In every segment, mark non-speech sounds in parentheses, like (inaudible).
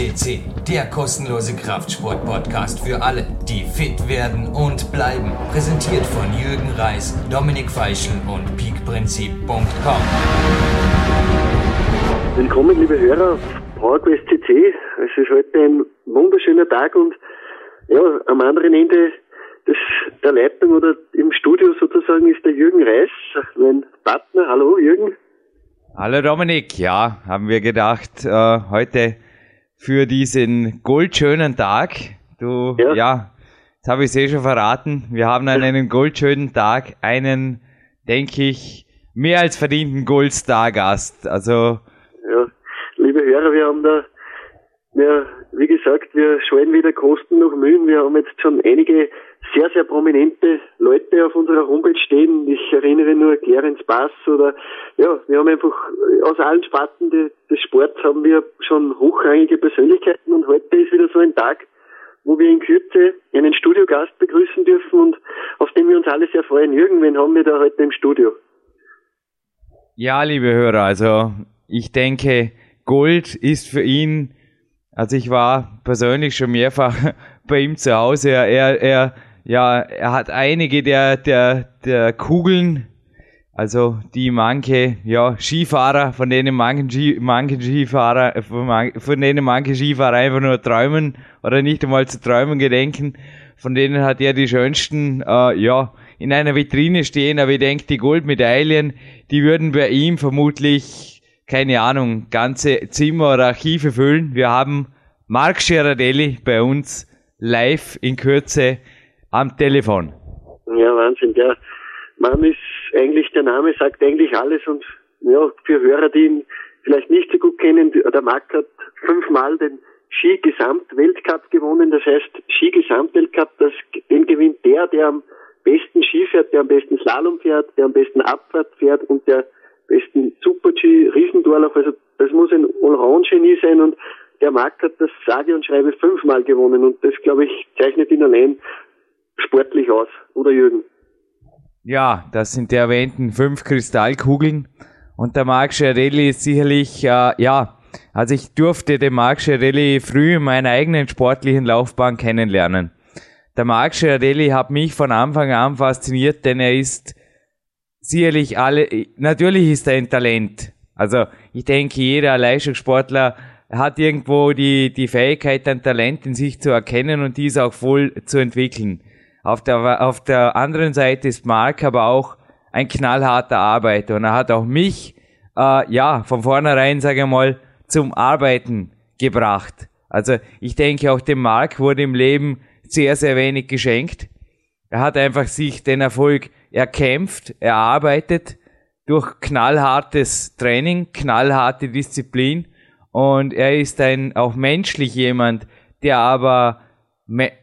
CC, der kostenlose Kraftsport-Podcast für alle, die fit werden und bleiben. Präsentiert von Jürgen Reis, Dominik Feischl und peakprinzip.com. Willkommen, liebe Hörer auf PowerQuest CC. Es ist heute ein wunderschöner Tag und ja, am anderen Ende des, der Leitung oder im Studio sozusagen ist der Jürgen Reis, mein Partner. Hallo Jürgen. Hallo Dominik, ja, haben wir gedacht, äh, heute für diesen goldschönen Tag. Du, ja, ja jetzt habe ich es eh schon verraten. Wir haben an einem goldschönen Tag einen, denke ich, mehr als verdienten Goldstar-Gast. Also. Ja, liebe Hörer, wir haben da, ja, wie gesagt, wir scheuen wieder Kosten noch Mühen. Wir haben jetzt schon einige sehr, sehr prominente Leute auf unserer Homepage stehen. Ich erinnere nur Clarence Bass oder, ja, wir haben einfach aus allen Sparten des, Sports haben wir schon hochrangige Persönlichkeiten und heute ist wieder so ein Tag, wo wir in Kürze einen Studiogast begrüßen dürfen und auf den wir uns alle sehr freuen. Jürgen, wen haben wir da heute im Studio? Ja, liebe Hörer, also ich denke, Gold ist für ihn, also ich war persönlich schon mehrfach (laughs) bei ihm zu Hause, er, er ja, er hat einige der, der, der Kugeln, also die manche, ja, Skifahrer, von denen manche, manche Skifahrer, von, von denen manche Skifahrer einfach nur träumen oder nicht einmal zu träumen gedenken, von denen hat er die schönsten, äh, ja, in einer Vitrine stehen, aber ich denke, die Goldmedaillen, die würden bei ihm vermutlich, keine Ahnung, ganze Zimmer oder Archive füllen. Wir haben Marc Girardelli bei uns live in Kürze am Telefon. Ja, Wahnsinn. Der Mann ist eigentlich, der Name sagt eigentlich alles und ja, für Hörer, die ihn vielleicht nicht so gut kennen, der Marc hat fünfmal den Ski-Gesamt-Weltcup gewonnen. Das heißt, Ski-Gesamt-Weltcup, den gewinnt der, der am besten Ski fährt, der am besten Slalom fährt, der am besten Abfahrt fährt und der besten Super-G, Riesendorlauf. Also das muss ein Allround-Genie sein und der Marc hat das sage und schreibe fünfmal gewonnen und das, glaube ich, zeichnet ihn allein sportlich aus, oder Jürgen? Ja, das sind die erwähnten fünf Kristallkugeln. Und der Marc Schiarelli ist sicherlich, äh, ja, also ich durfte den Marc Schiarelli früh in meiner eigenen sportlichen Laufbahn kennenlernen. Der Marc Schiarelli hat mich von Anfang an fasziniert, denn er ist sicherlich alle, natürlich ist er ein Talent. Also ich denke, jeder Leistungssportler hat irgendwo die, die Fähigkeit, ein Talent in sich zu erkennen und dies auch voll zu entwickeln. Auf der, auf der anderen Seite ist Mark aber auch ein knallharter Arbeiter und er hat auch mich, äh, ja, von vornherein, sage ich mal, zum Arbeiten gebracht. Also ich denke, auch dem Mark wurde im Leben sehr, sehr wenig geschenkt. Er hat einfach sich den Erfolg erkämpft, erarbeitet durch knallhartes Training, knallharte Disziplin und er ist ein auch menschlich jemand, der aber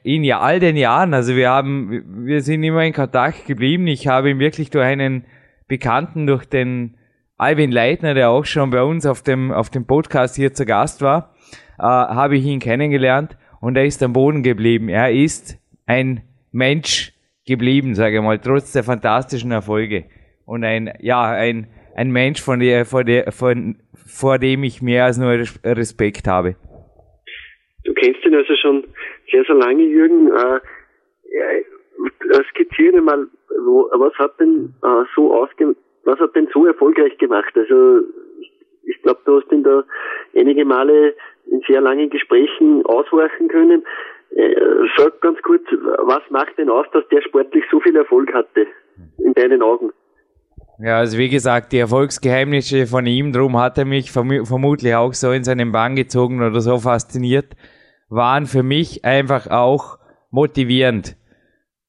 in ja all den Jahren, also wir haben, wir sind immer in Kontakt geblieben. Ich habe ihn wirklich durch einen Bekannten, durch den Alvin Leitner, der auch schon bei uns auf dem, auf dem Podcast hier zu Gast war, äh, habe ich ihn kennengelernt und er ist am Boden geblieben. Er ist ein Mensch geblieben, sage ich mal, trotz der fantastischen Erfolge. Und ein, ja, ein, ein Mensch, von der, vor, der, von, vor dem ich mehr als nur Respekt habe. Du kennst ihn also schon sehr, sehr lange, Jürgen. Äh, äh, skizziere mal, wo, was hat denn äh, so ausge, was hat denn so erfolgreich gemacht? Also ich, ich glaube, du hast ihn da einige Male in sehr langen Gesprächen aushorchen können. Äh, sag ganz kurz, was macht denn aus, dass der sportlich so viel Erfolg hatte, in deinen Augen? Ja, also wie gesagt, die Erfolgsgeheimnisse von ihm, drum hat er mich verm vermutlich auch so in seinen Bann gezogen oder so fasziniert, waren für mich einfach auch motivierend.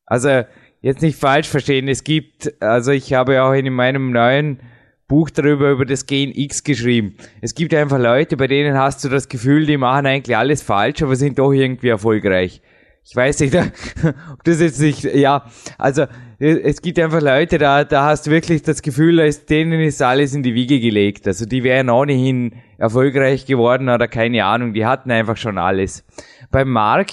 Also jetzt nicht falsch verstehen, es gibt, also ich habe auch in meinem neuen Buch darüber über das Gen X geschrieben. Es gibt einfach Leute, bei denen hast du das Gefühl, die machen eigentlich alles falsch, aber sind doch irgendwie erfolgreich. Ich weiß nicht, (laughs) ob das jetzt nicht, ja, also es gibt einfach Leute, da, da hast du wirklich das Gefühl, denen ist alles in die Wiege gelegt. Also die wären ohnehin erfolgreich geworden oder keine Ahnung, die hatten einfach schon alles. Beim Mark,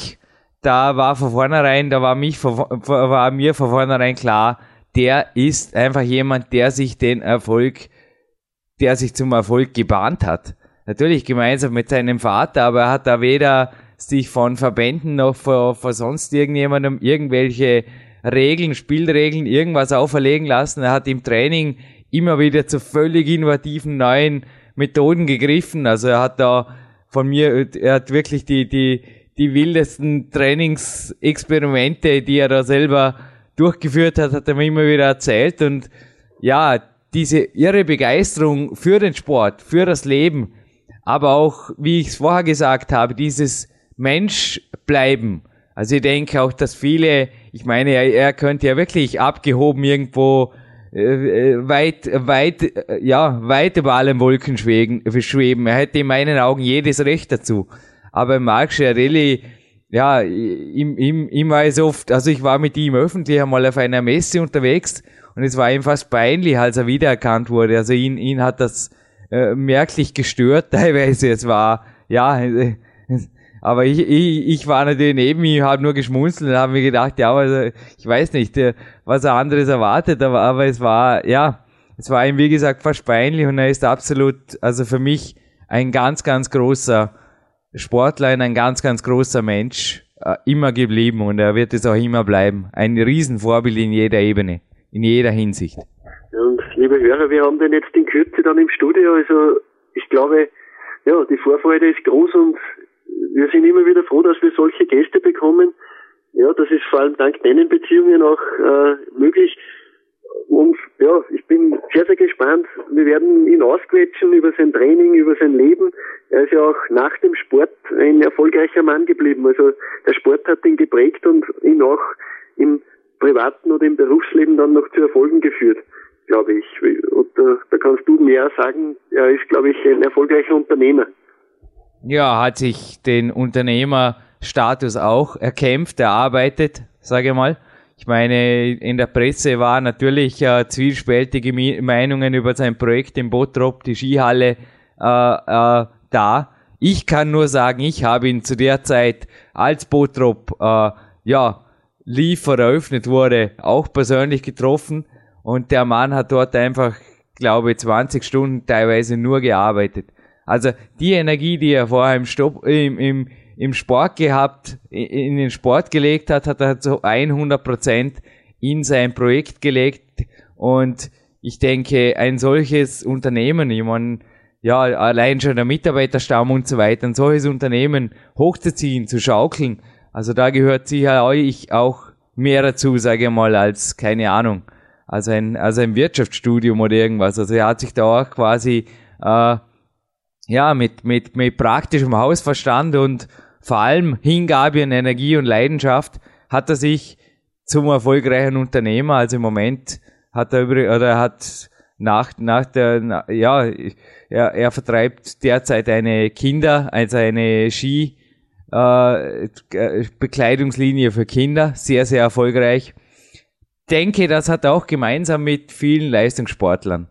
da war von vornherein, da war, mich, war mir von vornherein klar, der ist einfach jemand, der sich den Erfolg, der sich zum Erfolg gebahnt hat. natürlich gemeinsam mit seinem Vater, aber er hat da weder sich von Verbänden noch von sonst irgendjemandem irgendwelche Regeln, Spielregeln, irgendwas auferlegen lassen. Er hat im Training immer wieder zu völlig innovativen neuen Methoden gegriffen. Also er hat da von mir, er hat wirklich die, die, die wildesten Trainingsexperimente, die er da selber durchgeführt hat, hat er mir immer wieder erzählt. Und ja, diese irre Begeisterung für den Sport, für das Leben, aber auch, wie ich es vorher gesagt habe, dieses Mensch bleiben. Also ich denke auch, dass viele, ich meine, er, er könnte ja wirklich abgehoben irgendwo äh, äh weit, weit, äh, ja, weit über allen Wolken schweben, schweben. Er hätte in meinen Augen jedes Recht dazu. Aber Marc Schiarelli, ja, ihm, ihm, ihm war es oft, also ich war mit ihm öffentlich einmal auf einer Messe unterwegs und es war ihm fast peinlich, als er wiedererkannt wurde. Also ihn, ihn hat das äh, merklich gestört (laughs) teilweise. Es war, ja, äh, aber ich, ich, ich war natürlich neben ihm, habe nur geschmunzelt und habe mir gedacht, ja, also ich weiß nicht, was er anderes erwartet, aber, aber es war, ja, es war ihm wie gesagt fast peinlich und er ist absolut, also für mich ein ganz, ganz großer Sportler, ein ganz, ganz großer Mensch, äh, immer geblieben und er wird es auch immer bleiben. Ein Riesenvorbild in jeder Ebene, in jeder Hinsicht. und liebe Hörer, wir haben den jetzt in Kürze dann im Studio, also ich glaube, ja, die Vorfreude ist groß und wir sind immer wieder froh, dass wir solche Gäste bekommen. Ja, das ist vor allem dank deinen Beziehungen auch äh, möglich. Und ja, ich bin sehr, sehr gespannt. Wir werden ihn ausquetschen über sein Training, über sein Leben. Er ist ja auch nach dem Sport ein erfolgreicher Mann geblieben. Also der Sport hat ihn geprägt und ihn auch im privaten oder im Berufsleben dann noch zu Erfolgen geführt, glaube ich. Und da, da kannst du mehr sagen. Er ist, glaube ich, ein erfolgreicher Unternehmer ja, hat sich den Unternehmerstatus auch erkämpft, erarbeitet, sage ich mal. Ich meine, in der Presse war natürlich äh, zwiespältige Meinungen über sein Projekt im Bottrop, die Skihalle, äh, äh, da. Ich kann nur sagen, ich habe ihn zu der Zeit, als Bottrop, äh, ja, lief eröffnet wurde, auch persönlich getroffen. Und der Mann hat dort einfach, glaube ich, 20 Stunden teilweise nur gearbeitet. Also die Energie, die er vorher im, Stopp, im, im, im Sport gehabt, in den Sport gelegt hat, hat er zu 100 Prozent in sein Projekt gelegt. Und ich denke, ein solches Unternehmen, ich meine, ja, allein schon der Mitarbeiterstamm und so weiter, ein solches Unternehmen hochzuziehen, zu schaukeln, also da gehört sicher euch auch mehr dazu, sage ich mal, als, keine Ahnung, also ein, also ein Wirtschaftsstudium oder irgendwas. Also er hat sich da auch quasi äh, ja, mit, mit, mit praktischem Hausverstand und vor allem Hingabe und Energie und Leidenschaft hat er sich zum erfolgreichen Unternehmer. Also im Moment hat er übrig, oder hat nach, nach der, ja, er, er vertreibt derzeit eine Kinder, also eine Ski, äh, Bekleidungslinie für Kinder, sehr, sehr erfolgreich. Denke, das hat er auch gemeinsam mit vielen Leistungssportlern.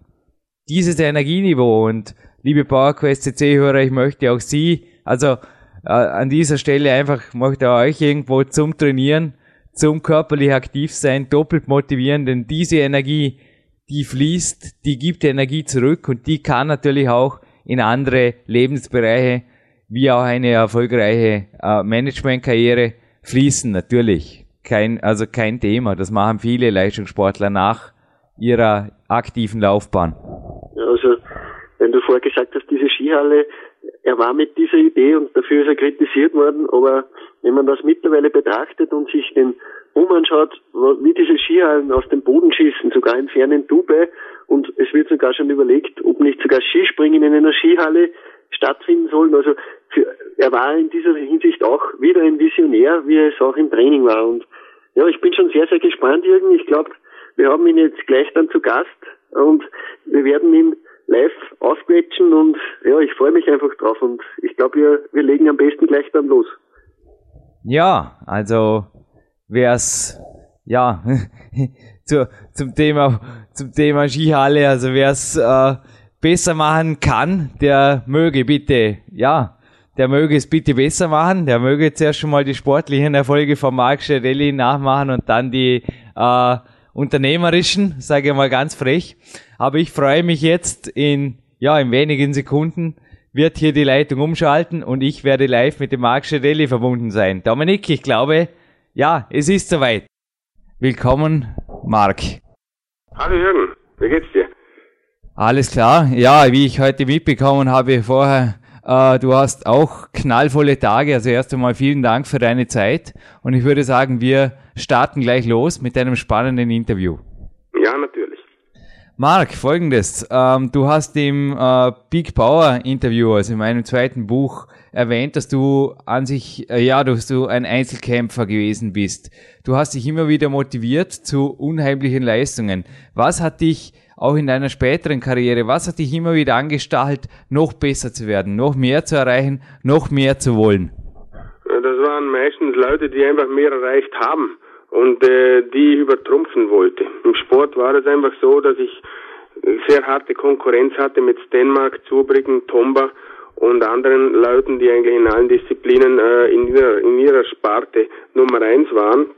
Dieses Energieniveau und liebe PowerQuest CC-Hörer, ich möchte auch Sie, also äh, an dieser Stelle einfach möchte euch irgendwo zum Trainieren, zum körperlich aktiv sein, doppelt motivieren, denn diese Energie, die fließt, die gibt Energie zurück und die kann natürlich auch in andere Lebensbereiche wie auch eine erfolgreiche äh, Managementkarriere fließen, natürlich. Kein, also kein Thema. Das machen viele Leistungssportler nach ihrer aktiven Laufbahn. Du vorher gesagt hast, diese Skihalle, er war mit dieser Idee und dafür ist er kritisiert worden, aber wenn man das mittlerweile betrachtet und sich den Boom anschaut, wie diese Skihallen aus dem Boden schießen, sogar in fernen Dubai, und es wird sogar schon überlegt, ob nicht sogar Skispringen in einer Skihalle stattfinden sollen. Also für, er war in dieser Hinsicht auch wieder ein Visionär, wie es auch im Training war. Und ja, ich bin schon sehr, sehr gespannt, Jürgen. Ich glaube, wir haben ihn jetzt gleich dann zu Gast und wir werden ihn live ausquetschen und ja, ich freue mich einfach drauf und ich glaube, wir, wir legen am besten gleich dann los. Ja, also wer es ja (laughs) zu, zum Thema zum Thema Skihalle, also wer es äh, besser machen kann, der möge bitte, ja, der möge es bitte besser machen, der möge zuerst schon mal die sportlichen Erfolge von Marc Schiarelli nachmachen und dann die äh, unternehmerischen, sage ich mal ganz frech. Aber ich freue mich jetzt in, ja, in wenigen Sekunden wird hier die Leitung umschalten und ich werde live mit dem Marc Schirelli verbunden sein. Dominik, ich glaube, ja, es ist soweit. Willkommen, Marc. Hallo Jürgen, wie geht's dir? Alles klar. Ja, wie ich heute mitbekommen habe vorher, äh, du hast auch knallvolle Tage. Also erst einmal vielen Dank für deine Zeit. Und ich würde sagen, wir starten gleich los mit einem spannenden Interview. Ja, natürlich. Marc, folgendes. Ähm, du hast im äh, Big Power Interview, also in meinem zweiten Buch, erwähnt, dass du an sich, äh, ja, dass du ein Einzelkämpfer gewesen bist. Du hast dich immer wieder motiviert zu unheimlichen Leistungen. Was hat dich auch in deiner späteren Karriere, was hat dich immer wieder angestachelt, noch besser zu werden, noch mehr zu erreichen, noch mehr zu wollen? Das waren meistens Leute, die einfach mehr erreicht haben und äh, die übertrumpfen wollte. Im Sport war es einfach so, dass ich sehr harte Konkurrenz hatte mit Stenmark, Zubrigen, Tomba und anderen Leuten, die eigentlich in allen Disziplinen äh, in, ihrer, in ihrer Sparte Nummer eins waren.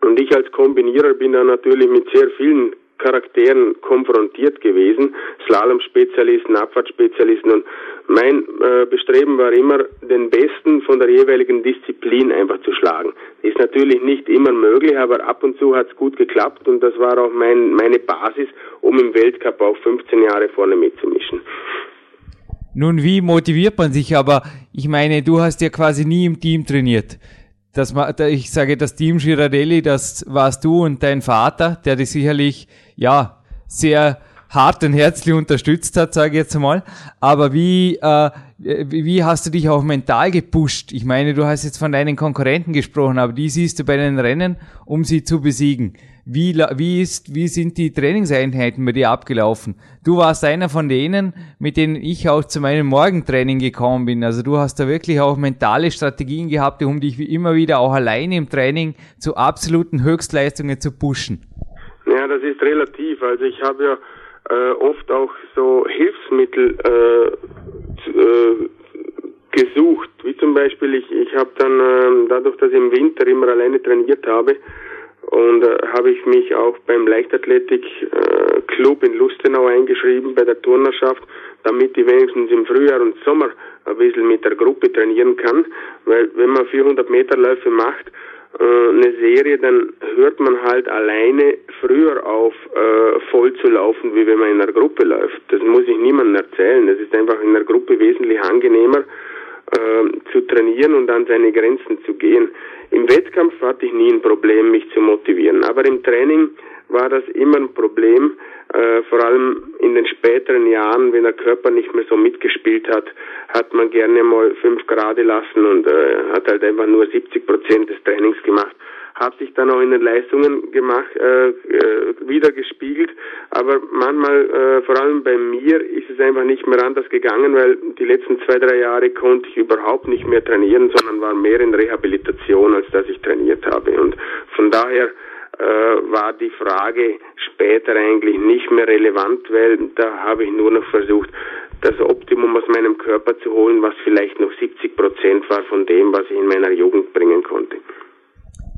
Und ich als Kombinierer bin da natürlich mit sehr vielen Charakteren konfrontiert gewesen, Slalom-Spezialisten, Abfahrtsspezialisten und mein äh, Bestreben war immer, den Besten von der jeweiligen Disziplin einfach zu schlagen. Ist natürlich nicht immer möglich, aber ab und zu hat es gut geklappt und das war auch mein, meine Basis, um im Weltcup auch 15 Jahre vorne mitzumischen. Nun, wie motiviert man sich aber? Ich meine, du hast ja quasi nie im Team trainiert das, ich sage, das Team Girardelli, das warst du und dein Vater, der dich sicherlich, ja, sehr hart und herzlich unterstützt hat, sage ich jetzt mal. Aber wie, äh, wie hast du dich auch mental gepusht? Ich meine, du hast jetzt von deinen Konkurrenten gesprochen, aber die siehst du bei den Rennen, um sie zu besiegen. Wie, wie, ist, wie sind die Trainingseinheiten bei dir abgelaufen? Du warst einer von denen, mit denen ich auch zu meinem Morgentraining gekommen bin. Also du hast da wirklich auch mentale Strategien gehabt, um dich wie immer wieder auch alleine im Training zu absoluten Höchstleistungen zu pushen. Ja, das ist relativ. Also ich habe ja äh, oft auch so Hilfsmittel äh, äh, gesucht. Wie zum Beispiel, ich, ich habe dann äh, dadurch, dass ich im Winter immer alleine trainiert habe, und äh, habe ich mich auch beim Leichtathletik-Club äh, in Lustenau eingeschrieben bei der Turnerschaft, damit ich wenigstens im Frühjahr und Sommer ein bisschen mit der Gruppe trainieren kann, weil wenn man 400 Meter Läufe macht, eine Serie, dann hört man halt alleine früher auf, äh, voll zu laufen, wie wenn man in einer Gruppe läuft. Das muss ich niemandem erzählen. Das ist einfach in der Gruppe wesentlich angenehmer äh, zu trainieren und an seine Grenzen zu gehen. Im Wettkampf hatte ich nie ein Problem, mich zu motivieren, aber im Training war das immer ein Problem, äh, vor allem in den späteren Jahren, wenn der Körper nicht mehr so mitgespielt hat, hat man gerne mal fünf Grad lassen und äh, hat halt einfach nur 70 Prozent des Trainings gemacht hat sich dann auch in den Leistungen gemacht, äh, äh, wieder gespiegelt. Aber manchmal, äh, vor allem bei mir, ist es einfach nicht mehr anders gegangen, weil die letzten zwei, drei Jahre konnte ich überhaupt nicht mehr trainieren, sondern war mehr in Rehabilitation, als dass ich trainiert habe. Und von daher äh, war die Frage später eigentlich nicht mehr relevant, weil da habe ich nur noch versucht, das Optimum aus meinem Körper zu holen, was vielleicht noch 70 Prozent war von dem, was ich in meiner Jugend bringen konnte.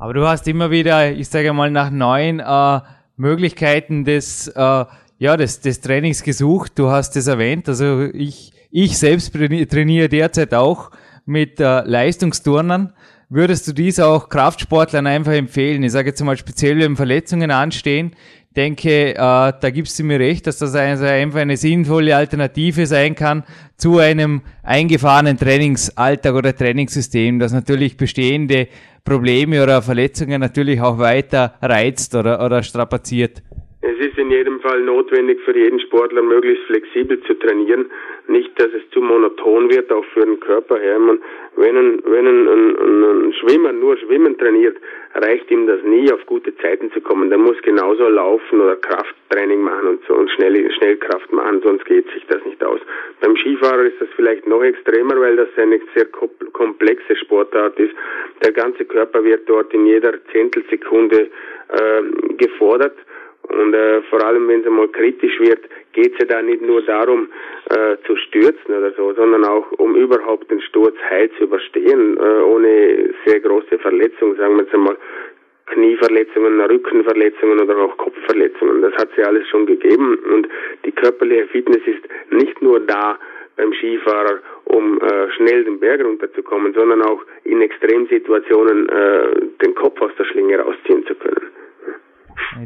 Aber du hast immer wieder, ich sage mal, nach neuen äh, Möglichkeiten des, äh, ja, des, des Trainings gesucht. Du hast es erwähnt. Also ich, ich selbst trainiere derzeit auch mit äh, Leistungsturnern. Würdest du dies auch Kraftsportlern einfach empfehlen? Ich sage jetzt mal speziell, wenn Verletzungen anstehen, denke, äh, da gibst du mir recht, dass das also einfach eine sinnvolle Alternative sein kann zu einem eingefahrenen Trainingsalltag oder Trainingssystem, das natürlich bestehende Probleme oder Verletzungen natürlich auch weiter reizt oder, oder strapaziert. Es ist in jedem Fall notwendig für jeden Sportler möglichst flexibel zu trainieren, nicht, dass es zu monoton wird, auch für den Körper her. Man, wenn ein, wenn ein, ein, ein Schwimmer nur Schwimmen trainiert, reicht ihm das nie, auf gute Zeiten zu kommen. Der muss genauso laufen oder Krafttraining machen und so und schnell, Schnellkraft machen, sonst geht sich das nicht aus. Beim Skifahrer ist das vielleicht noch extremer, weil das eine sehr komplexe Sportart ist. Der ganze Körper wird dort in jeder Zehntelsekunde äh, gefordert und äh, vor allem, wenn es einmal kritisch wird, geht es ja da nicht nur darum, äh, zu stürzen oder so, sondern auch um überhaupt den Sturz heil zu überstehen, äh, ohne sehr große Verletzungen, sagen wir jetzt einmal Knieverletzungen, Rückenverletzungen oder auch Kopfverletzungen. Das hat ja alles schon gegeben und die körperliche Fitness ist nicht nur da beim Skifahrer, um äh, schnell den Berg runterzukommen, sondern auch in Extremsituationen äh, den Kopf aus der Schlinge rausziehen zu können.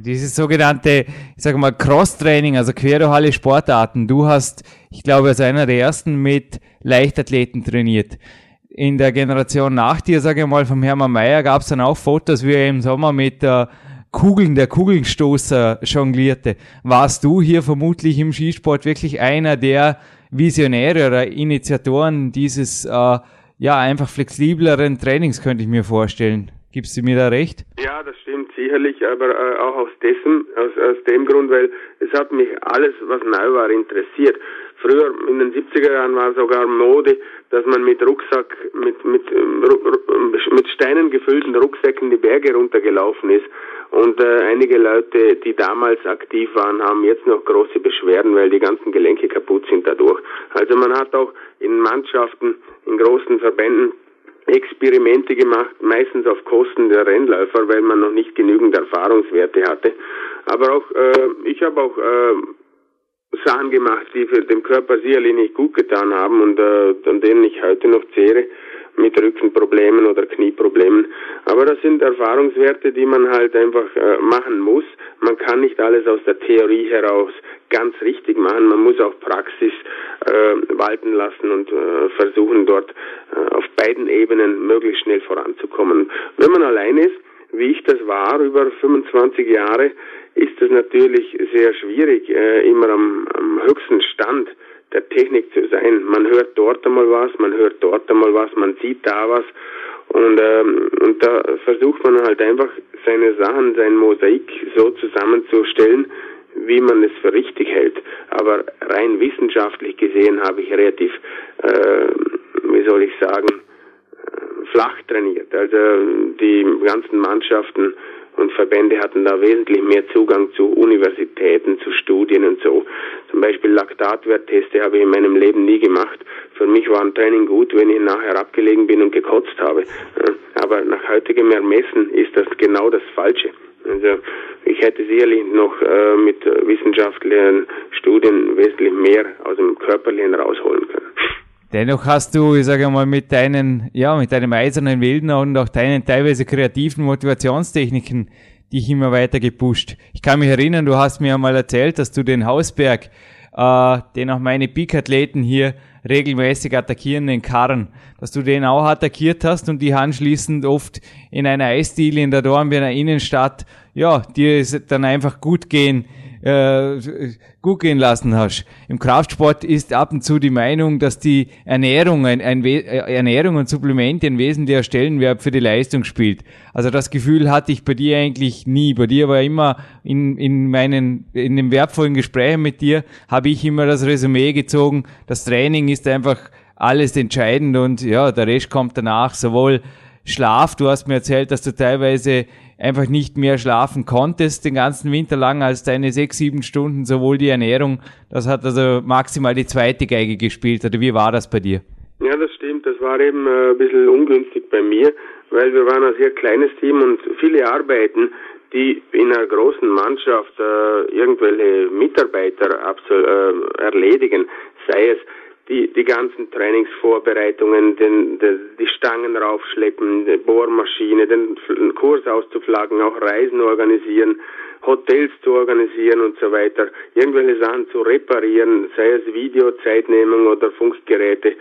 Dieses sogenannte, ich sage mal, Cross-Training, also quer durch alle Sportarten. Du hast, ich glaube, als einer der ersten mit Leichtathleten trainiert. In der Generation nach dir, sage ich mal, vom Hermann Mayer gab es dann auch Fotos, wie er im Sommer mit der Kugeln, der Kugelstoßer jonglierte. Warst du hier vermutlich im Skisport wirklich einer der Visionäre oder Initiatoren dieses, äh, ja, einfach flexibleren Trainings, könnte ich mir vorstellen. Gibst du mir da recht? Ja, das stimmt sicherlich, aber äh, auch aus dessen, aus, aus dem Grund, weil es hat mich alles, was neu war, interessiert. Früher in den 70er Jahren war sogar Mode, dass man mit Rucksack, mit, mit, ähm, mit Steinen gefüllten Rucksäcken die Berge runtergelaufen ist. Und äh, einige Leute, die damals aktiv waren, haben jetzt noch große Beschwerden, weil die ganzen Gelenke kaputt sind dadurch. Also man hat auch in Mannschaften, in großen Verbänden Experimente gemacht, meistens auf Kosten der Rennläufer, weil man noch nicht genügend Erfahrungswerte hatte. Aber auch äh, ich habe auch äh, Sachen gemacht, die für den Körper sicherlich nicht gut getan haben und äh, an denen ich heute noch zehre mit Rückenproblemen oder Knieproblemen. Aber das sind Erfahrungswerte, die man halt einfach äh, machen muss. Man kann nicht alles aus der Theorie heraus ganz richtig machen. Man muss auch Praxis äh, walten lassen und äh, versuchen dort äh, auf beiden Ebenen möglichst schnell voranzukommen. Wenn man allein ist, wie ich das war, über 25 Jahre, ist es natürlich sehr schwierig, äh, immer am, am höchsten Stand der Technik zu sein. Man hört dort einmal was, man hört dort einmal was, man sieht da was und, ähm, und da versucht man halt einfach seine Sachen, sein Mosaik so zusammenzustellen, wie man es für richtig hält. Aber rein wissenschaftlich gesehen habe ich relativ, äh, wie soll ich sagen, äh, flach trainiert. Also die ganzen Mannschaften und Verbände hatten da wesentlich mehr Zugang zu Universitäten, zu Studien und so. Zum Beispiel Laktatwertteste habe ich in meinem Leben nie gemacht. Für mich war ein Training gut, wenn ich nachher abgelegen bin und gekotzt habe. Aber nach heutigem Ermessen ist das genau das Falsche. Also ich hätte sicherlich noch äh, mit wissenschaftlichen Studien wesentlich mehr aus dem Körperlichen rausholen können. Dennoch hast du, ich sage mal, mit deinen, ja, mit deinem eisernen Wilden und auch deinen teilweise kreativen Motivationstechniken dich immer weiter gepusht. Ich kann mich erinnern, du hast mir einmal erzählt, dass du den Hausberg, äh, den auch meine Peak-Athleten hier regelmäßig attackieren, den Karren, dass du den auch attackiert hast und die anschließend oft in einer Eisdiele in der Dornbirner Innenstadt, ja, dir ist dann einfach gut gehen äh, gut gehen lassen hast. Im Kraftsport ist ab und zu die Meinung, dass die Ernährung, ein, ein äh, Ernährung und Supplemente ein wesentlicher Stellenwert für die Leistung spielt. Also das Gefühl hatte ich bei dir eigentlich nie. Bei dir war immer in, in meinen, in den wertvollen Gesprächen mit dir, habe ich immer das Resümee gezogen. Das Training ist einfach alles entscheidend und ja, der Rest kommt danach. Sowohl Schlaf, du hast mir erzählt, dass du teilweise einfach nicht mehr schlafen konntest den ganzen Winter lang als deine sechs, sieben Stunden, sowohl die Ernährung, das hat also maximal die zweite Geige gespielt. Oder wie war das bei dir? Ja, das stimmt. Das war eben äh, ein bisschen ungünstig bei mir, weil wir waren ein sehr kleines Team und viele Arbeiten, die in einer großen Mannschaft äh, irgendwelche Mitarbeiter äh, erledigen, sei es die, die ganzen Trainingsvorbereitungen, den, den, die Stangen raufschleppen, die Bohrmaschine, den Kurs auszuflaggen, auch Reisen organisieren, Hotels zu organisieren und so weiter, irgendwelche Sachen zu reparieren, sei es Videozeitnehmung oder Funkgeräte.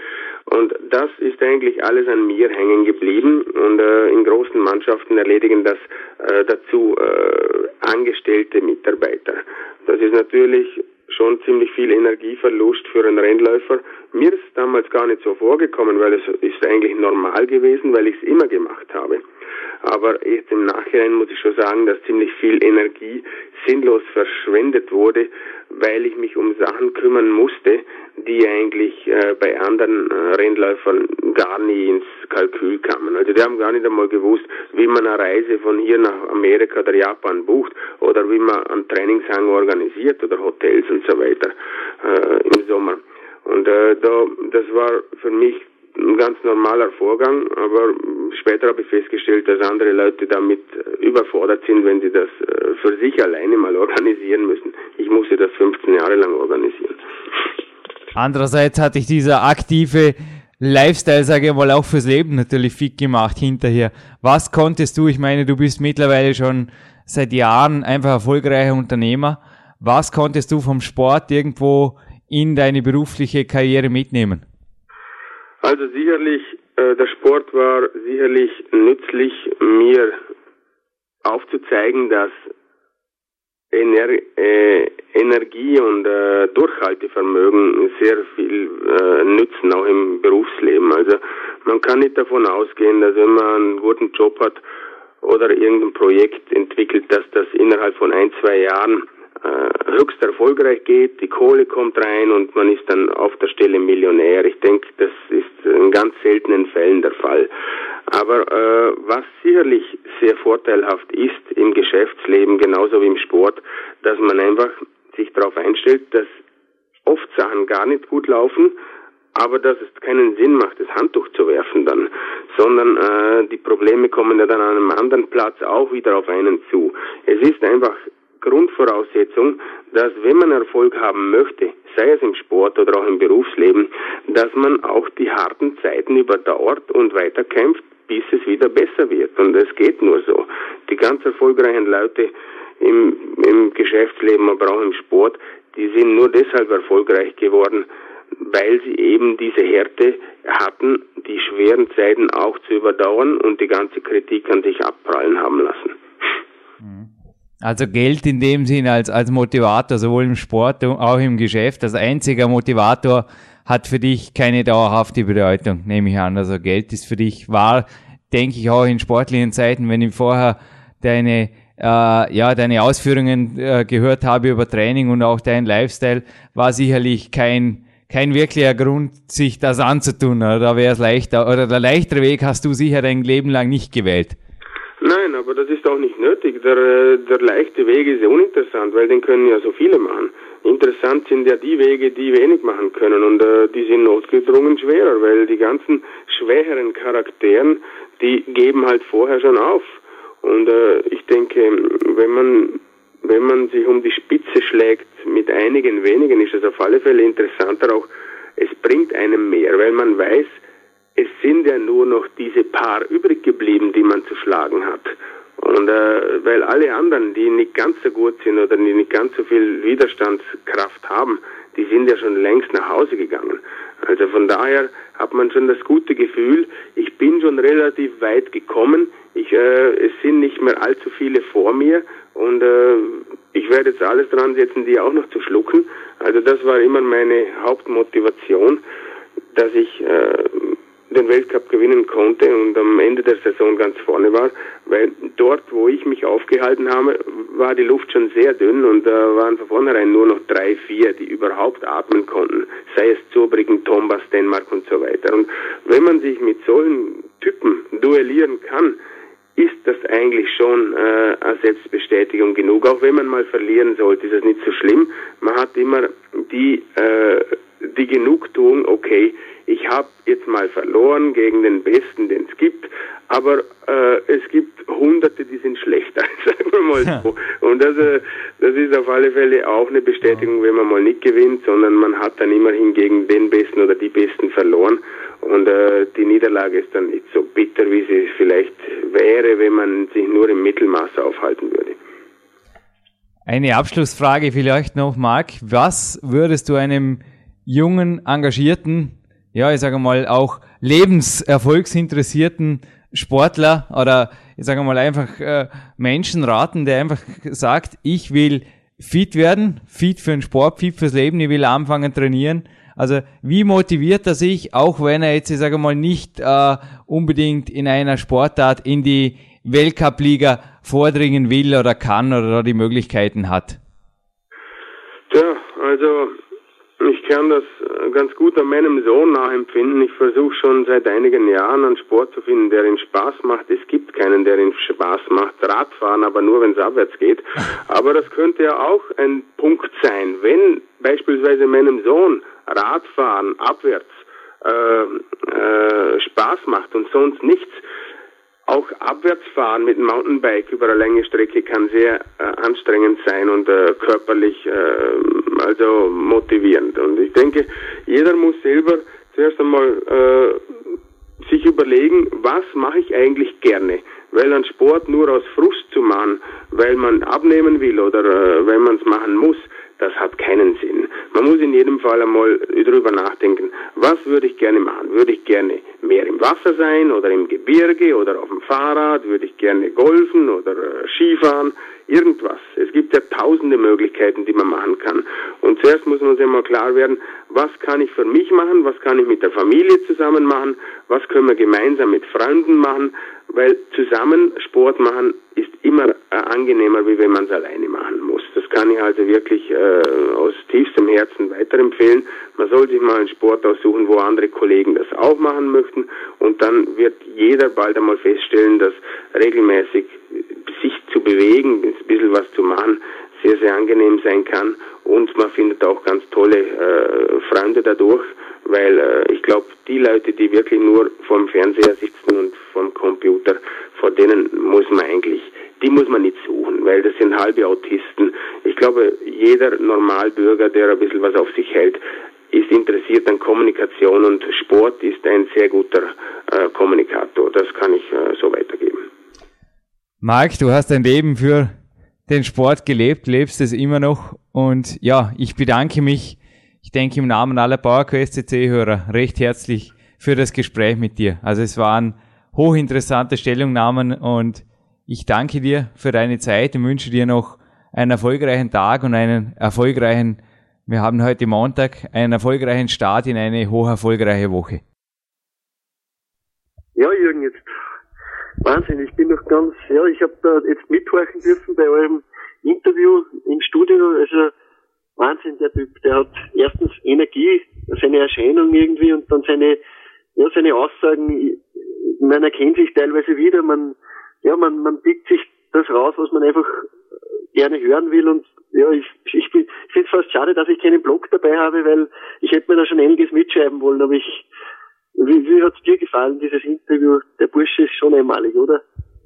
Und das ist eigentlich alles an mir hängen geblieben und äh, in großen Mannschaften erledigen das äh, dazu äh, angestellte Mitarbeiter. Das ist natürlich schon ziemlich viel Energieverlust für einen Rennläufer. Mir ist damals gar nicht so vorgekommen, weil es ist eigentlich normal gewesen, weil ich es immer gemacht habe. Aber jetzt im Nachhinein muss ich schon sagen, dass ziemlich viel Energie sinnlos verschwendet wurde, weil ich mich um Sachen kümmern musste, die eigentlich äh, bei anderen äh, Rennläufern gar nie ins Kalkül die haben gar nicht einmal gewusst, wie man eine Reise von hier nach Amerika oder Japan bucht oder wie man einen Trainingshang organisiert oder Hotels und so weiter äh, im Sommer. Und äh, da, das war für mich ein ganz normaler Vorgang, aber später habe ich festgestellt, dass andere Leute damit äh, überfordert sind, wenn sie das äh, für sich alleine mal organisieren müssen. Ich musste das 15 Jahre lang organisieren. Andererseits hat dich dieser aktive Lifestyle, sage ich mal, auch fürs Leben natürlich fit gemacht hinterher. Was konntest du, ich meine, du bist mittlerweile schon seit Jahren einfach erfolgreicher Unternehmer. Was konntest du vom Sport irgendwo in deine berufliche Karriere mitnehmen? Also sicherlich, äh, der Sport war sicherlich nützlich, mir aufzuzeigen, dass Ener äh, Energie und äh, Durchhaltevermögen sehr viel äh, nützen, auch im Berufsleben. Also man kann nicht davon ausgehen, dass wenn man einen guten Job hat oder irgendein Projekt entwickelt, dass das innerhalb von ein, zwei Jahren äh, höchst erfolgreich geht, die Kohle kommt rein und man ist dann auf der Stelle Millionär. Ich denke, das ist in ganz seltenen Fällen der Fall. Aber äh, was sicherlich sehr vorteilhaft ist im Geschäftsleben, genauso wie im Sport, dass man einfach sich darauf einstellt, dass oft Sachen gar nicht gut laufen, aber dass es keinen Sinn macht, das Handtuch zu werfen dann, sondern äh, die Probleme kommen ja dann an einem anderen Platz auch wieder auf einen zu. Es ist einfach Grundvoraussetzung, dass wenn man Erfolg haben möchte, sei es im Sport oder auch im Berufsleben, dass man auch die harten Zeiten überdauert und weiterkämpft, bis es wieder besser wird. Und es geht nur so. Die ganz erfolgreichen Leute im, im Geschäftsleben, aber auch im Sport, die sind nur deshalb erfolgreich geworden, weil sie eben diese Härte hatten, die schweren Zeiten auch zu überdauern und die ganze Kritik an sich abprallen haben lassen. Also Geld in dem Sinn als, als Motivator, sowohl im Sport als auch im Geschäft, als einziger Motivator hat für dich keine dauerhafte Bedeutung, nehme ich an. Also Geld ist für dich wahr, denke ich auch in sportlichen Zeiten, wenn ich vorher deine äh, ja, deine Ausführungen äh, gehört habe über Training und auch dein Lifestyle, war sicherlich kein, kein wirklicher Grund, sich das anzutun. Oder da wäre es leichter, oder der leichtere Weg hast du sicher dein Leben lang nicht gewählt. Nein, aber das ist auch nicht nötig. Der, äh, der leichte Weg ist ja uninteressant, weil den können ja so viele machen. Interessant sind ja die Wege, die wenig machen können und äh, die sind notgedrungen schwerer, weil die ganzen schwächeren Charakteren, die geben halt vorher schon auf. Und äh, ich denke, wenn man wenn man sich um die Spitze schlägt mit einigen wenigen, ist es auf alle Fälle interessanter auch, es bringt einem mehr, weil man weiß, es sind ja nur noch diese paar übrig geblieben, die man zu schlagen hat. Und äh, weil alle anderen, die nicht ganz so gut sind oder die nicht ganz so viel Widerstandskraft haben, die sind ja schon längst nach Hause gegangen. Also von daher hat man schon das gute Gefühl, ich bin schon relativ weit gekommen, ich, äh, es sind nicht mehr allzu viele vor mir und äh, ich werde jetzt alles dran setzen, die auch noch zu schlucken. Also das war immer meine Hauptmotivation, dass ich äh, den Weltcup gewinnen konnte und am Ende der Saison ganz vorne war, weil dort, wo ich mich aufgehalten habe, war die Luft schon sehr dünn und da waren von vornherein nur noch drei, vier, die überhaupt atmen konnten, sei es Zobrigen, Tombas, Dänemark und so weiter. Und wenn man sich mit solchen Typen duellieren kann, ist das eigentlich schon äh, eine Selbstbestätigung genug. Auch wenn man mal verlieren sollte, ist das nicht so schlimm. Man hat immer die, äh, die Genugtuung, okay, mal verloren gegen den Besten, den es gibt, aber äh, es gibt Hunderte, die sind schlechter, (laughs) sagen wir mal so. Und das, äh, das ist auf alle Fälle auch eine Bestätigung, wenn man mal nicht gewinnt, sondern man hat dann immerhin gegen den Besten oder die Besten verloren. Und äh, die Niederlage ist dann nicht so bitter, wie sie vielleicht wäre, wenn man sich nur im Mittelmaß aufhalten würde. Eine Abschlussfrage vielleicht noch, Marc. Was würdest du einem jungen, engagierten ja, ich sage mal, auch lebenserfolgsinteressierten Sportler oder ich sage mal einfach äh, Menschen raten, der einfach sagt, ich will fit werden, fit für den Sport, fit fürs Leben, ich will anfangen trainieren. Also wie motiviert er sich, auch wenn er jetzt, ich sage mal, nicht äh, unbedingt in einer Sportart in die Weltcup-Liga vordringen will oder kann oder die Möglichkeiten hat? Tja, also ich kann das äh, ganz gut an meinem Sohn nachempfinden. Ich versuche schon seit einigen Jahren einen Sport zu finden, der ihm Spaß macht. Es gibt keinen, der ihm Spaß macht. Radfahren, aber nur wenn es abwärts geht. (laughs) Aber das könnte ja auch ein Punkt sein. Wenn beispielsweise meinem Sohn Radfahren abwärts äh, äh, Spaß macht und sonst nichts, auch Abwärtsfahren mit dem Mountainbike über eine lange Strecke kann sehr äh, anstrengend sein und äh, körperlich äh, also motivierend. Und ich denke, Jeder muss selber zuerst einmal äh, sich überlegen, was mache ich eigentlich gerne. Weil ein Sport nur aus Frust zu machen, weil man abnehmen will oder äh, weil man es machen muss, das hat keinen Sinn. Man muss in jedem Fall einmal darüber nachdenken, was würde ich gerne machen? Würde ich gerne mehr im Wasser sein oder im Gebirge oder auf dem Fahrrad? Würde ich gerne golfen oder äh, Skifahren? Irgendwas. Es gibt ja tausende Möglichkeiten, die man machen kann. Und zuerst muss man sich mal klar werden, was kann ich für mich machen? Was kann ich mit der Familie zusammen machen? Was können wir gemeinsam mit Freunden machen? Weil zusammen Sport machen ist immer äh, angenehmer, wie wenn man es alleine machen muss. Das kann ich also wirklich äh, aus tiefstem Herzen weiterempfehlen. Man soll sich mal einen Sport aussuchen, wo andere Kollegen das auch machen möchten und dann wird jeder bald einmal feststellen, dass regelmäßig sich zu bewegen, ein bisschen was zu machen, sehr, sehr angenehm sein kann und man findet auch ganz tolle äh, Freunde dadurch, weil äh, ich glaube, die Leute, die wirklich nur vorm Fernseher sitzen und vom Computer, vor denen muss man eigentlich, die muss man nicht suchen, weil das sind halbe Autisten. Ich glaube, jeder Normalbürger, der ein bisschen was auf sich hält, ist interessiert an Kommunikation und Sport ist ein sehr guter äh, Kommunikator. Das kann ich äh, so weitergeben. Marc, du hast dein Leben für den Sport gelebt, lebst es immer noch und ja, ich bedanke mich, ich denke im Namen aller PowerQuest CC-Hörer recht herzlich für das Gespräch mit dir. Also es waren hochinteressante Stellungnahmen und ich danke dir für deine Zeit und wünsche dir noch einen erfolgreichen Tag und einen erfolgreichen, wir haben heute Montag, einen erfolgreichen Start in eine hoch erfolgreiche Woche. Ja, Jürgen, jetzt Wahnsinn, ich bin noch ganz, ja, ich habe da jetzt mithorchen dürfen bei eurem Interview im Studio. Also Wahnsinn, der Typ, der hat erstens Energie, seine Erscheinung irgendwie und dann seine, ja, seine Aussagen, man erkennt sich teilweise wieder, man, ja, man, man pickt sich das raus, was man einfach gerne hören will und ja, ich, ich, ich finde es fast schade, dass ich keinen Blog dabei habe, weil ich hätte mir da schon einiges mitschreiben wollen, aber ich wie, wie hat es dir gefallen, dieses Interview? Der Bursche ist schon einmalig, oder?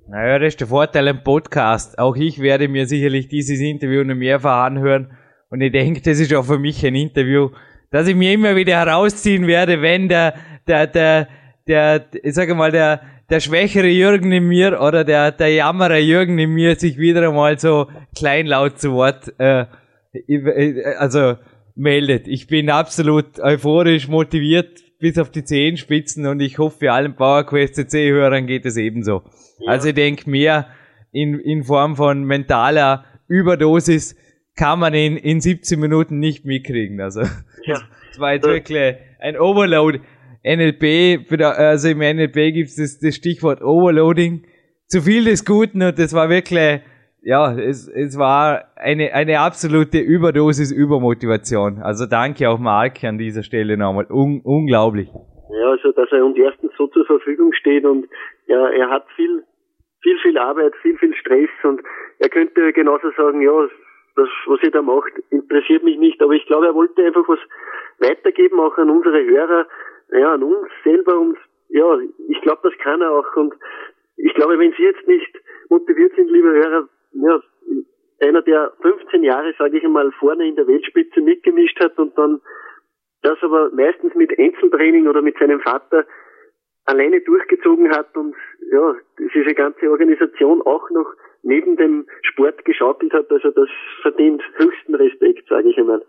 Naja, das ist der Vorteil am Podcast. Auch ich werde mir sicherlich dieses Interview noch mehrfach anhören. Und ich denke, das ist auch für mich ein Interview, das ich mir immer wieder herausziehen werde, wenn der, der, der, der, ich sage mal, der, der schwächere Jürgen in mir oder der, der jammerer Jürgen in mir sich wieder einmal so kleinlaut zu Wort, äh, also meldet. Ich bin absolut euphorisch motiviert bis auf die Zehenspitzen und ich hoffe, für allen PowerQuest CC-Hörern geht es ebenso. Ja. Also ich denke, mehr in, in Form von mentaler Überdosis kann man in, in 17 Minuten nicht mitkriegen. Also ja. das war jetzt wirklich ein Overload. NLP, also im NLP gibt es das, das Stichwort Overloading. Zu viel des Guten und das war wirklich ja, es, es war eine, eine absolute Überdosis Übermotivation. Also danke auch Mark an dieser Stelle nochmal. Un, unglaublich. Ja, also dass er uns erstens so zur Verfügung steht und ja, er hat viel, viel, viel Arbeit, viel, viel Stress und er könnte genauso sagen, ja, das, was ihr da macht, interessiert mich nicht, aber ich glaube, er wollte einfach was weitergeben, auch an unsere Hörer, ja, an uns selber. Und ja, ich glaube, das kann er auch. Und ich glaube, wenn Sie jetzt nicht motiviert sind, liebe Hörer, ja, einer, der 15 Jahre, sage ich einmal, vorne in der Weltspitze mitgemischt hat und dann das aber meistens mit Einzeltraining oder mit seinem Vater alleine durchgezogen hat und ja, diese ganze Organisation auch noch neben dem Sport geschaukelt hat, also das verdient höchsten Respekt, sage ich einmal.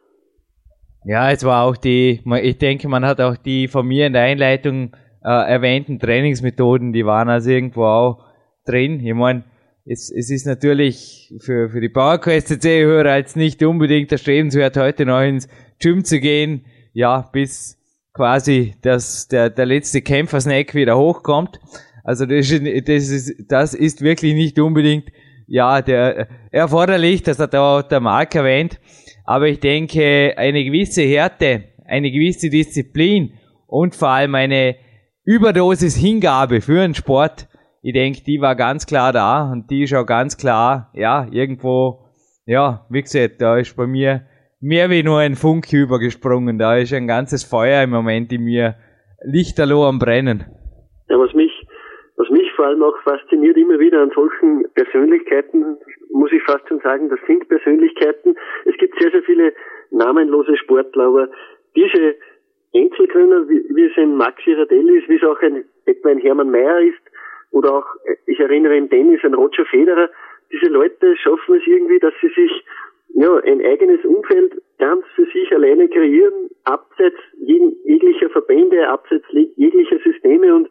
Ja, es war auch die, ich denke, man hat auch die von mir in der Einleitung äh, erwähnten Trainingsmethoden, die waren also irgendwo auch drin. Ich meine, es, es ist natürlich für, für die PowerQuest CC-Hörer jetzt nicht unbedingt erstrebenswert, heute noch ins Gym zu gehen, ja, bis quasi das, der, der letzte Kämpfersnack wieder hochkommt. Also das ist, das ist, das ist wirklich nicht unbedingt, ja, der, erforderlich, das hat auch der Mark erwähnt. Aber ich denke, eine gewisse Härte, eine gewisse Disziplin und vor allem eine Überdosis Hingabe für einen Sport, ich denke, die war ganz klar da und die ist auch ganz klar, ja, irgendwo, ja, wie gesagt, da ist bei mir mehr wie nur ein Funke übergesprungen. Da ist ein ganzes Feuer im Moment in mir lichterloh am Brennen. Ja, was mich, was mich vor allem auch fasziniert immer wieder an solchen Persönlichkeiten, muss ich fast schon sagen, das sind Persönlichkeiten. Es gibt sehr, sehr viele namenlose Sportler, aber diese Einzelkönner, wie, wie es ein Maxi Radelli ist, wie es auch ein, etwa ein Hermann Mayer ist, oder auch, ich erinnere im Tennis an Roger Federer, diese Leute schaffen es irgendwie, dass sie sich ja, ein eigenes Umfeld ganz für sich alleine kreieren, abseits jeglicher Verbände, abseits jeglicher Systeme und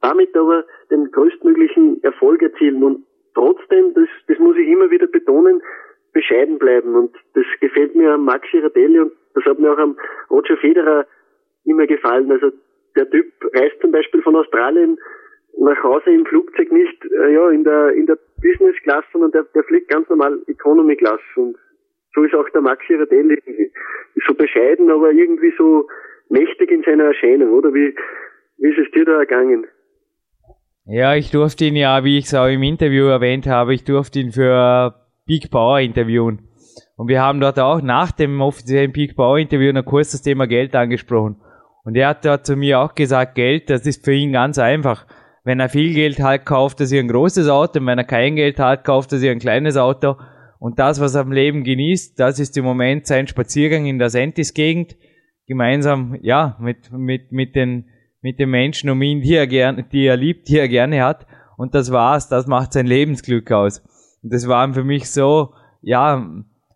damit aber den größtmöglichen Erfolg erzielen und trotzdem, das, das muss ich immer wieder betonen, bescheiden bleiben und das gefällt mir am Maxi Radelli und das hat mir auch am Roger Federer immer gefallen. Also der Typ reist zum Beispiel von Australien nach Hause im Flugzeug nicht äh, ja in der in der Business Class, sondern der, der fliegt ganz normal Economy Class und so ist auch der Maxi Radelli so bescheiden, aber irgendwie so mächtig in seiner Erscheinung, oder? Wie, wie ist es dir da ergangen? Ja, ich durfte ihn ja, wie ich es auch im Interview erwähnt habe, ich durfte ihn für Peak Power interviewen. Und wir haben dort auch nach dem offiziellen Peak Power Interview noch kurz das Thema Geld angesprochen. Und er hat dort zu mir auch gesagt, Geld, das ist für ihn ganz einfach. Wenn er viel Geld hat, kauft er sich ein großes Auto. Und wenn er kein Geld hat, kauft er sich ein kleines Auto. Und das, was er am Leben genießt, das ist im Moment sein Spaziergang in der Sentis-Gegend, gemeinsam, ja, mit, mit, mit den, mit den Menschen um ihn, die er gerne, die er liebt, die er gerne hat. Und das war's, das macht sein Lebensglück aus. Und das waren für mich so, ja,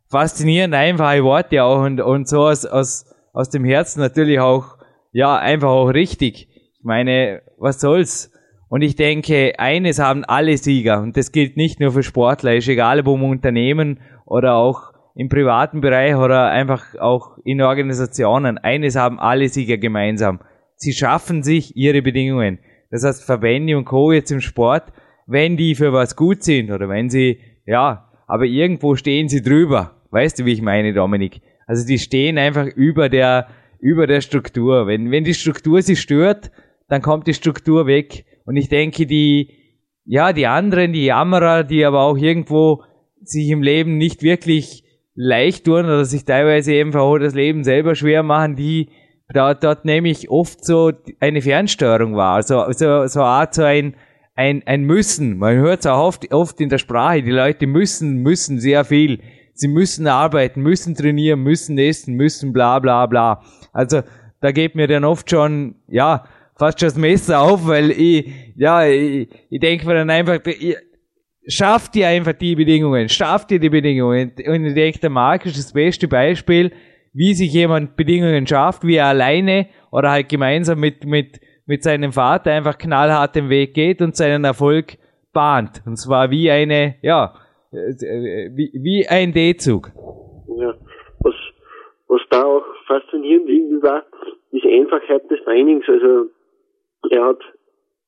faszinierend einfache Worte auch und, und so aus, aus, aus dem Herzen natürlich auch, ja, einfach auch richtig. Ich meine, was soll's? Und ich denke, eines haben alle Sieger, und das gilt nicht nur für Sportler, ist egal ob im Unternehmen oder auch im privaten Bereich oder einfach auch in Organisationen, eines haben alle Sieger gemeinsam. Sie schaffen sich ihre Bedingungen. Das heißt, Verbände und Co. jetzt im Sport, wenn die für was gut sind oder wenn sie, ja, aber irgendwo stehen sie drüber. Weißt du, wie ich meine, Dominik? Also die stehen einfach über der, über der Struktur. Wenn, wenn die Struktur sie stört, dann kommt die Struktur weg. Und ich denke, die, ja, die anderen, die Jammerer, die aber auch irgendwo sich im Leben nicht wirklich leicht tun oder sich teilweise eben auch das Leben selber schwer machen, die, da, dort nehme ich oft so eine Fernsteuerung wahr. So, so, so Art so ein, ein, ein Müssen. Man hört es auch oft, oft in der Sprache. Die Leute müssen, müssen sehr viel. Sie müssen arbeiten, müssen trainieren, müssen essen, müssen bla, bla, bla. Also, da geht mir dann oft schon, ja, fast schon das Messer auf, weil ich, ja, ich, ich denke mir dann einfach, ich, schafft ihr einfach die Bedingungen, schafft ihr die Bedingungen. Und ich denke, der Marc ist das beste Beispiel, wie sich jemand Bedingungen schafft, wie er alleine oder halt gemeinsam mit, mit, mit seinem Vater einfach knallhart den Weg geht und seinen Erfolg bahnt. Und zwar wie eine, ja, wie, wie ein D-Zug. Ja, was, was da auch faszinierend irgendwie war, diese Einfachheit des Trainings. Also er hat,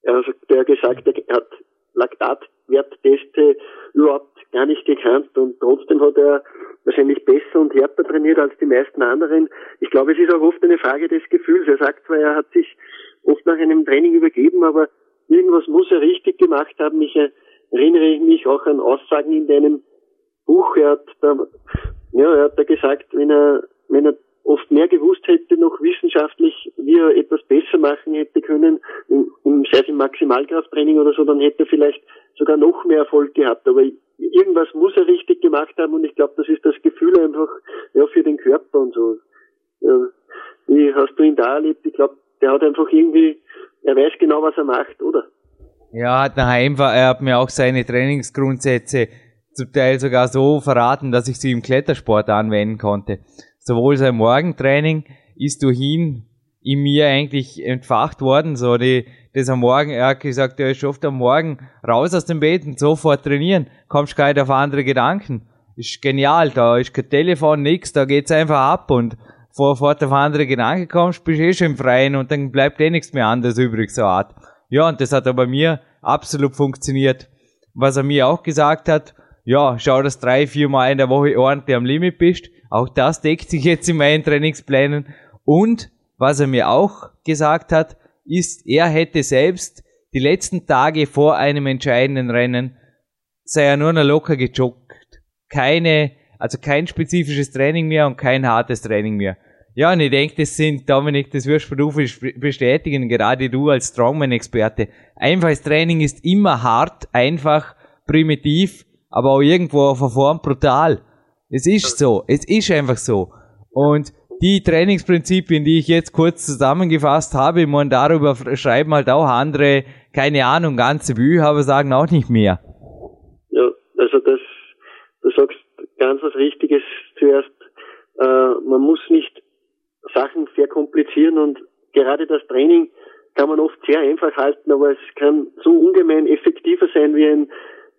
er hat gesagt, er hat Laktatwertteste überhaupt gar nicht gekannt und trotzdem hat er wahrscheinlich besser und härter trainiert als die meisten anderen. Ich glaube, es ist auch oft eine Frage des Gefühls. Er sagt zwar, er hat sich oft nach einem Training übergeben, aber irgendwas muss er richtig gemacht haben. Ich erinnere mich auch an Aussagen in deinem Buch. Er hat da, ja, er hat da gesagt, wenn er, wenn er oft mehr gewusst hätte, noch wissenschaftlich, wie er etwas besser machen hätte können, im, im, sei es im Maximalkrafttraining oder so, dann hätte er vielleicht sogar noch mehr Erfolg gehabt. Aber irgendwas muss er richtig gemacht haben und ich glaube, das ist das Gefühl einfach ja, für den Körper und so. Ja, wie hast du ihn da erlebt? Ich glaube, der hat einfach irgendwie, er weiß genau, was er macht, oder? Ja, hat daheim war, er hat mir auch seine Trainingsgrundsätze zum Teil sogar so verraten, dass ich sie im Klettersport anwenden konnte sowohl sein Morgentraining ist durch ihn in mir eigentlich entfacht worden, so die, das am Morgen, er hat gesagt, er ist oft am Morgen raus aus dem Bett und sofort trainieren, kommst gar nicht auf andere Gedanken. Ist genial, da ist kein Telefon, nix, da geht's einfach ab und sofort auf andere Gedanken kommst, bist eh schon im Freien und dann bleibt eh nichts mehr anderes übrig, so Art. Ja, und das hat aber bei mir absolut funktioniert. Was er mir auch gesagt hat, ja, schau, dass drei, vier Mal in der Woche ordentlich am Limit bist, auch das deckt sich jetzt in meinen Trainingsplänen. Und was er mir auch gesagt hat, ist, er hätte selbst die letzten Tage vor einem entscheidenden Rennen sei er nur noch locker gejoggt. Keine, also kein spezifisches Training mehr und kein hartes Training mehr. Ja, und ich denke, das sind, Dominik, das wirst du bestätigen, gerade du als Strongman-Experte. Einfaches Training ist immer hart, einfach, primitiv, aber auch irgendwo auf der Form brutal. Es ist so. Es ist einfach so. Und die Trainingsprinzipien, die ich jetzt kurz zusammengefasst habe, ich meine, darüber schreiben halt auch andere, keine Ahnung, ganze Bücher, aber sagen auch nicht mehr. Ja, also das, du sagst ganz was Richtiges zuerst. Äh, man muss nicht Sachen verkomplizieren und gerade das Training kann man oft sehr einfach halten, aber es kann so ungemein effektiver sein wie ein,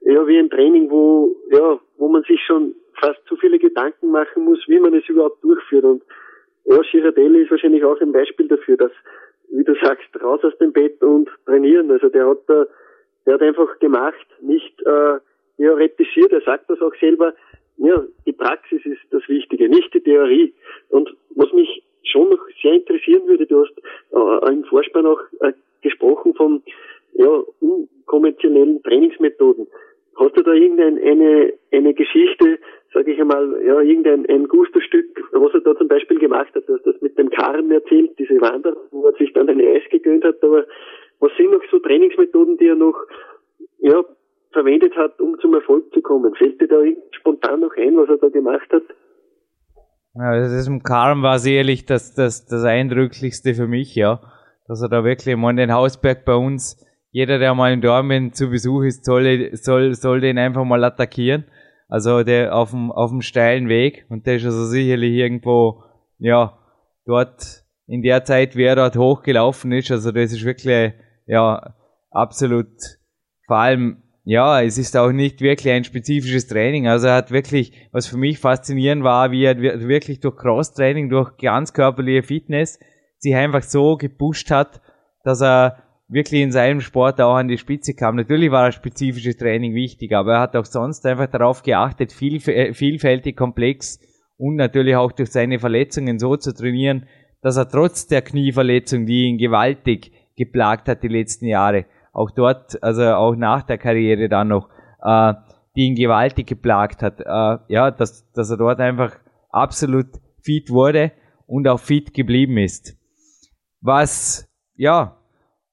ja, wie ein Training, wo, ja, wo man sich schon fast zu viele Gedanken machen muss, wie man es überhaupt durchführt. Und ja, Girardelli ist wahrscheinlich auch ein Beispiel dafür, dass, wie du sagst, raus aus dem Bett und trainieren. Also der hat da, der hat einfach gemacht, nicht äh, theoretisiert, er sagt das auch selber, ja, die Praxis ist das Wichtige, nicht die Theorie. Und was mich schon noch sehr interessieren würde, du hast äh, im Vorspann auch äh, gesprochen von ja, unkonventionellen Trainingsmethoden. Hast du da irgendeine eine, eine Geschichte, sage ich einmal, ja, irgendein ein Gusterstück, was er da zum Beispiel gemacht hat, du hast das mit dem Karren erzählt, diese Wanderung, wo er sich dann ein Eis gegönnt hat, aber was sind noch so Trainingsmethoden, die er noch ja, verwendet hat, um zum Erfolg zu kommen? Fällt dir da spontan noch ein, was er da gemacht hat? Ja, das ist im Karm war sicherlich das, das, das Eindrücklichste für mich, ja. Dass er da wirklich, ich meine, den Hausberg bei uns, jeder, der mal in Dortmund zu Besuch ist, soll, soll, soll den einfach mal attackieren. Also der auf dem, auf dem steilen Weg. Und der ist also sicherlich irgendwo, ja, dort in der Zeit, wie er dort hochgelaufen ist. Also das ist wirklich, ja, absolut, vor allem ja, es ist auch nicht wirklich ein spezifisches Training. Also er hat wirklich, was für mich faszinierend war, wie er wirklich durch Cross-Training, durch ganzkörperliche Fitness sich einfach so gepusht hat, dass er wirklich in seinem Sport auch an die Spitze kam. Natürlich war das spezifische Training wichtig, aber er hat auch sonst einfach darauf geachtet, vielfältig, komplex und natürlich auch durch seine Verletzungen so zu trainieren, dass er trotz der Knieverletzung, die ihn gewaltig geplagt hat die letzten Jahre, auch dort, also auch nach der Karriere dann noch, äh, die ihn gewaltig geplagt hat, äh, ja, dass, dass er dort einfach absolut fit wurde und auch fit geblieben ist. Was, ja,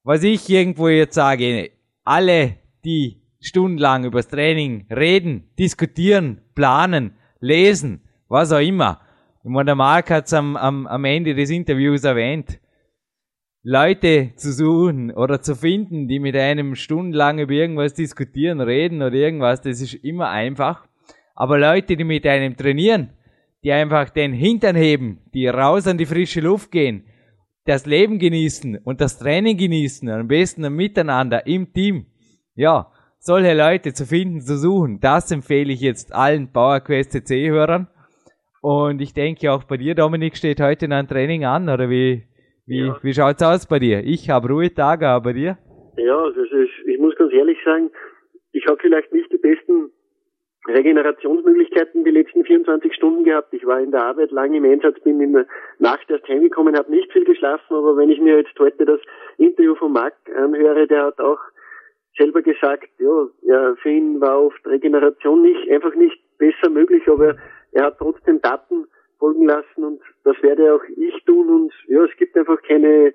was ich irgendwo jetzt sage, alle, die stundenlang übers Training reden, diskutieren, planen, lesen, was auch immer. Ich meine, der Marc hat es am, am, am Ende des Interviews erwähnt. Leute zu suchen oder zu finden, die mit einem stundenlang über irgendwas diskutieren, reden oder irgendwas, das ist immer einfach. Aber Leute, die mit einem trainieren, die einfach den Hintern heben, die raus an die frische Luft gehen, das Leben genießen und das Training genießen, am besten miteinander im Team. Ja, solche Leute zu finden, zu suchen, das empfehle ich jetzt allen PowerQuest CC-Hörern. Und ich denke auch bei dir, Dominik, steht heute ein Training an, oder wie, wie, ja. wie schaut's aus bei dir? Ich habe Ruhetage, aber bei dir? Ja, also ist, ich muss ganz ehrlich sagen, ich habe vielleicht nicht die besten Regenerationsmöglichkeiten die letzten 24 Stunden gehabt. Ich war in der Arbeit lange im Einsatz, bin in der Nacht erst heimgekommen, habe nicht viel geschlafen, aber wenn ich mir jetzt heute das Interview von Marc anhöre, der hat auch selber gesagt, ja, ja, für ihn war oft Regeneration nicht, einfach nicht besser möglich, aber er hat trotzdem Daten folgen lassen und das werde auch ich tun und ja, es gibt einfach keine,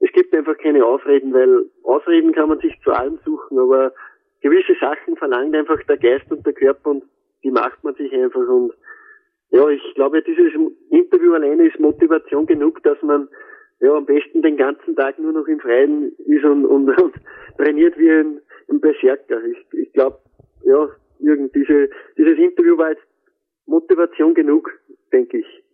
es gibt einfach keine Ausreden, weil Ausreden kann man sich zu allem suchen, aber gewisse Sachen verlangt einfach der Geist und der Körper und die macht man sich einfach und ja, ich glaube, dieses Interview alleine ist Motivation genug, dass man ja am besten den ganzen Tag nur noch im Freien ist und, und, und (laughs) trainiert wie ein, ein Berserker. Ich, ich glaube, ja, irgend diese, dieses Interview war jetzt Motivation genug, denke ich.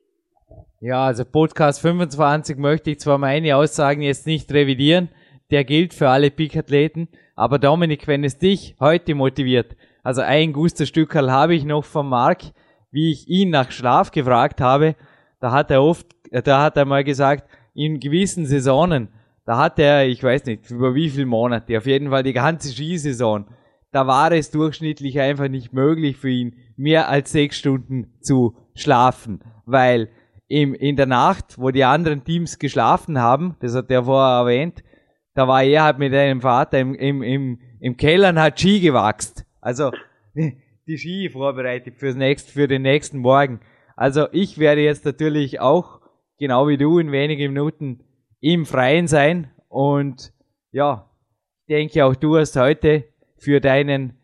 Ja, also Podcast 25 möchte ich zwar meine Aussagen jetzt nicht revidieren, der gilt für alle Peak-Athleten, aber Dominik, wenn es dich heute motiviert, also ein Gusterstückerl habe ich noch von Marc, wie ich ihn nach Schlaf gefragt habe, da hat er oft, da hat er mal gesagt, in gewissen Saisonen, da hat er, ich weiß nicht, über wie viele Monate, auf jeden Fall die ganze Skisaison, da war es durchschnittlich einfach nicht möglich für ihn, mehr als sechs Stunden zu schlafen, weil im, in der Nacht, wo die anderen Teams geschlafen haben, das hat er vorher erwähnt, da war er halt mit einem Vater im, im, im, im Keller und hat Ski gewachst. Also die Ski vorbereitet fürs nächste, für den nächsten Morgen. Also ich werde jetzt natürlich auch, genau wie du, in wenigen Minuten im Freien sein und ja, ich denke auch du hast heute für deinen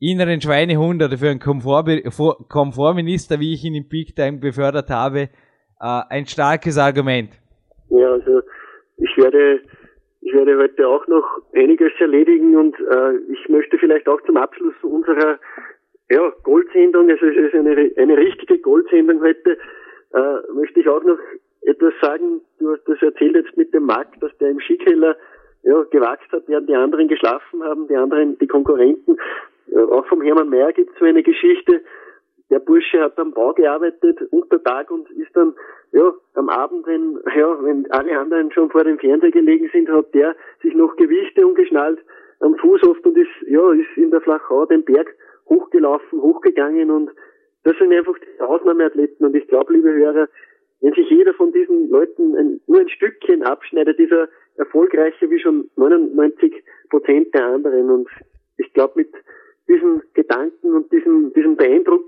inneren Schweinehund oder für einen Komfort, Komfortminister, wie ich ihn im Peak Time befördert habe, äh, ein starkes Argument. Ja, also ich werde ich werde heute auch noch einiges erledigen und äh, ich möchte vielleicht auch zum Abschluss unserer ja, Goldsendung, also es ist eine, eine richtige Goldsendung heute, äh, möchte ich auch noch etwas sagen. Du hast das erzählt jetzt mit dem Markt, dass der im Skikeller ja, gewachst hat, während die anderen geschlafen haben, die anderen, die Konkurrenten. Äh, auch vom Hermann Mayer gibt es so eine Geschichte. Der Bursche hat am Bau gearbeitet unter Tag und ist dann ja am Abend, wenn ja wenn alle anderen schon vor dem Fernseher gelegen sind, hat der sich noch Gewichte umgeschnallt am Fuß oft und ist ja ist in der Flachau den Berg hochgelaufen, hochgegangen und das sind einfach die Ausnahmeathleten und ich glaube, liebe Hörer, wenn sich jeder von diesen Leuten ein, nur ein Stückchen abschneidet, dieser erfolgreicher wie schon 99 Prozent der anderen und ich glaube, mit diesen Gedanken und diesem, diesem Interview,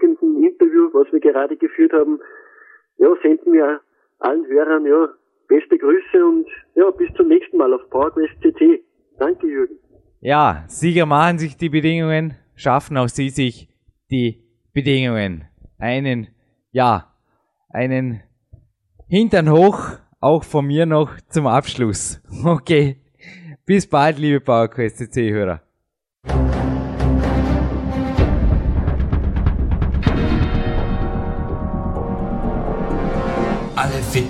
was wir gerade geführt haben, ja, senden wir allen Hörern ja beste Grüße und ja, bis zum nächsten Mal auf PowerQuest CT. Danke, Jürgen. Ja, Sieger machen sich die Bedingungen, schaffen auch sie sich die Bedingungen. Einen, ja, einen Hintern hoch, auch von mir noch zum Abschluss. (laughs) Okay. Bis bald, liebe PowerQuest CC-Hörer.